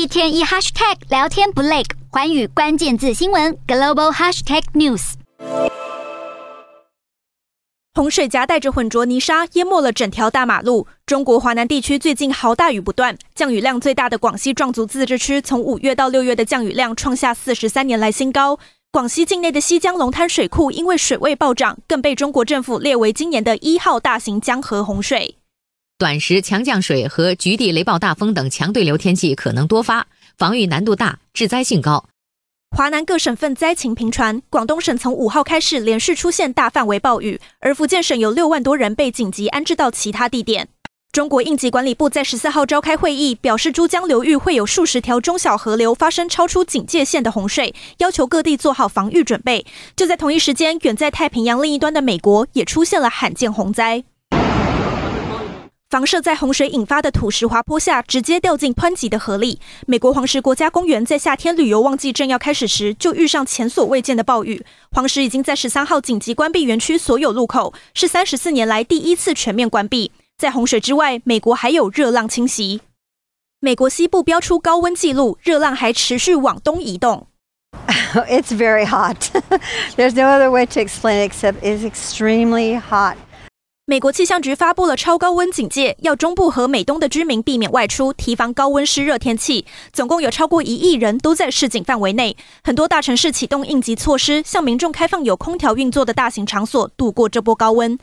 一天一 hashtag 聊天不累，寰宇关键字新闻 global hashtag news。洪水夹带着浑浊泥沙，淹没了整条大马路。中国华南地区最近豪大雨不断，降雨量最大的广西壮族自治区，从五月到六月的降雨量创下四十三年来新高。广西境内的西江龙滩水库因为水位暴涨，更被中国政府列为今年的一号大型江河洪水。短时强降水和局地雷暴大风等强对流天气可能多发，防御难度大，致灾性高。华南各省份灾情频传，广东省从五号开始连续出现大范围暴雨，而福建省有六万多人被紧急安置到其他地点。中国应急管理部在十四号召开会议，表示珠江流域会有数十条中小河流发生超出警戒线的洪水，要求各地做好防御准备。就在同一时间，远在太平洋另一端的美国也出现了罕见洪灾。房舍在洪水引发的土石滑坡下，直接掉进湍急的河里。美国黄石国家公园在夏天旅游旺季正要开始时，就遇上前所未见的暴雨。黄石已经在十三号紧急关闭园区所有路口，是三十四年来第一次全面关闭。在洪水之外，美国还有热浪侵袭。美国西部飙出高温纪录，热浪还持续往东移动。It's very hot. There's no other way to explain it except it's extremely hot. 美国气象局发布了超高温警戒，要中部和美东的居民避免外出，提防高温湿热天气。总共有超过一亿人都在市井范围内，很多大城市启动应急措施，向民众开放有空调运作的大型场所，度过这波高温。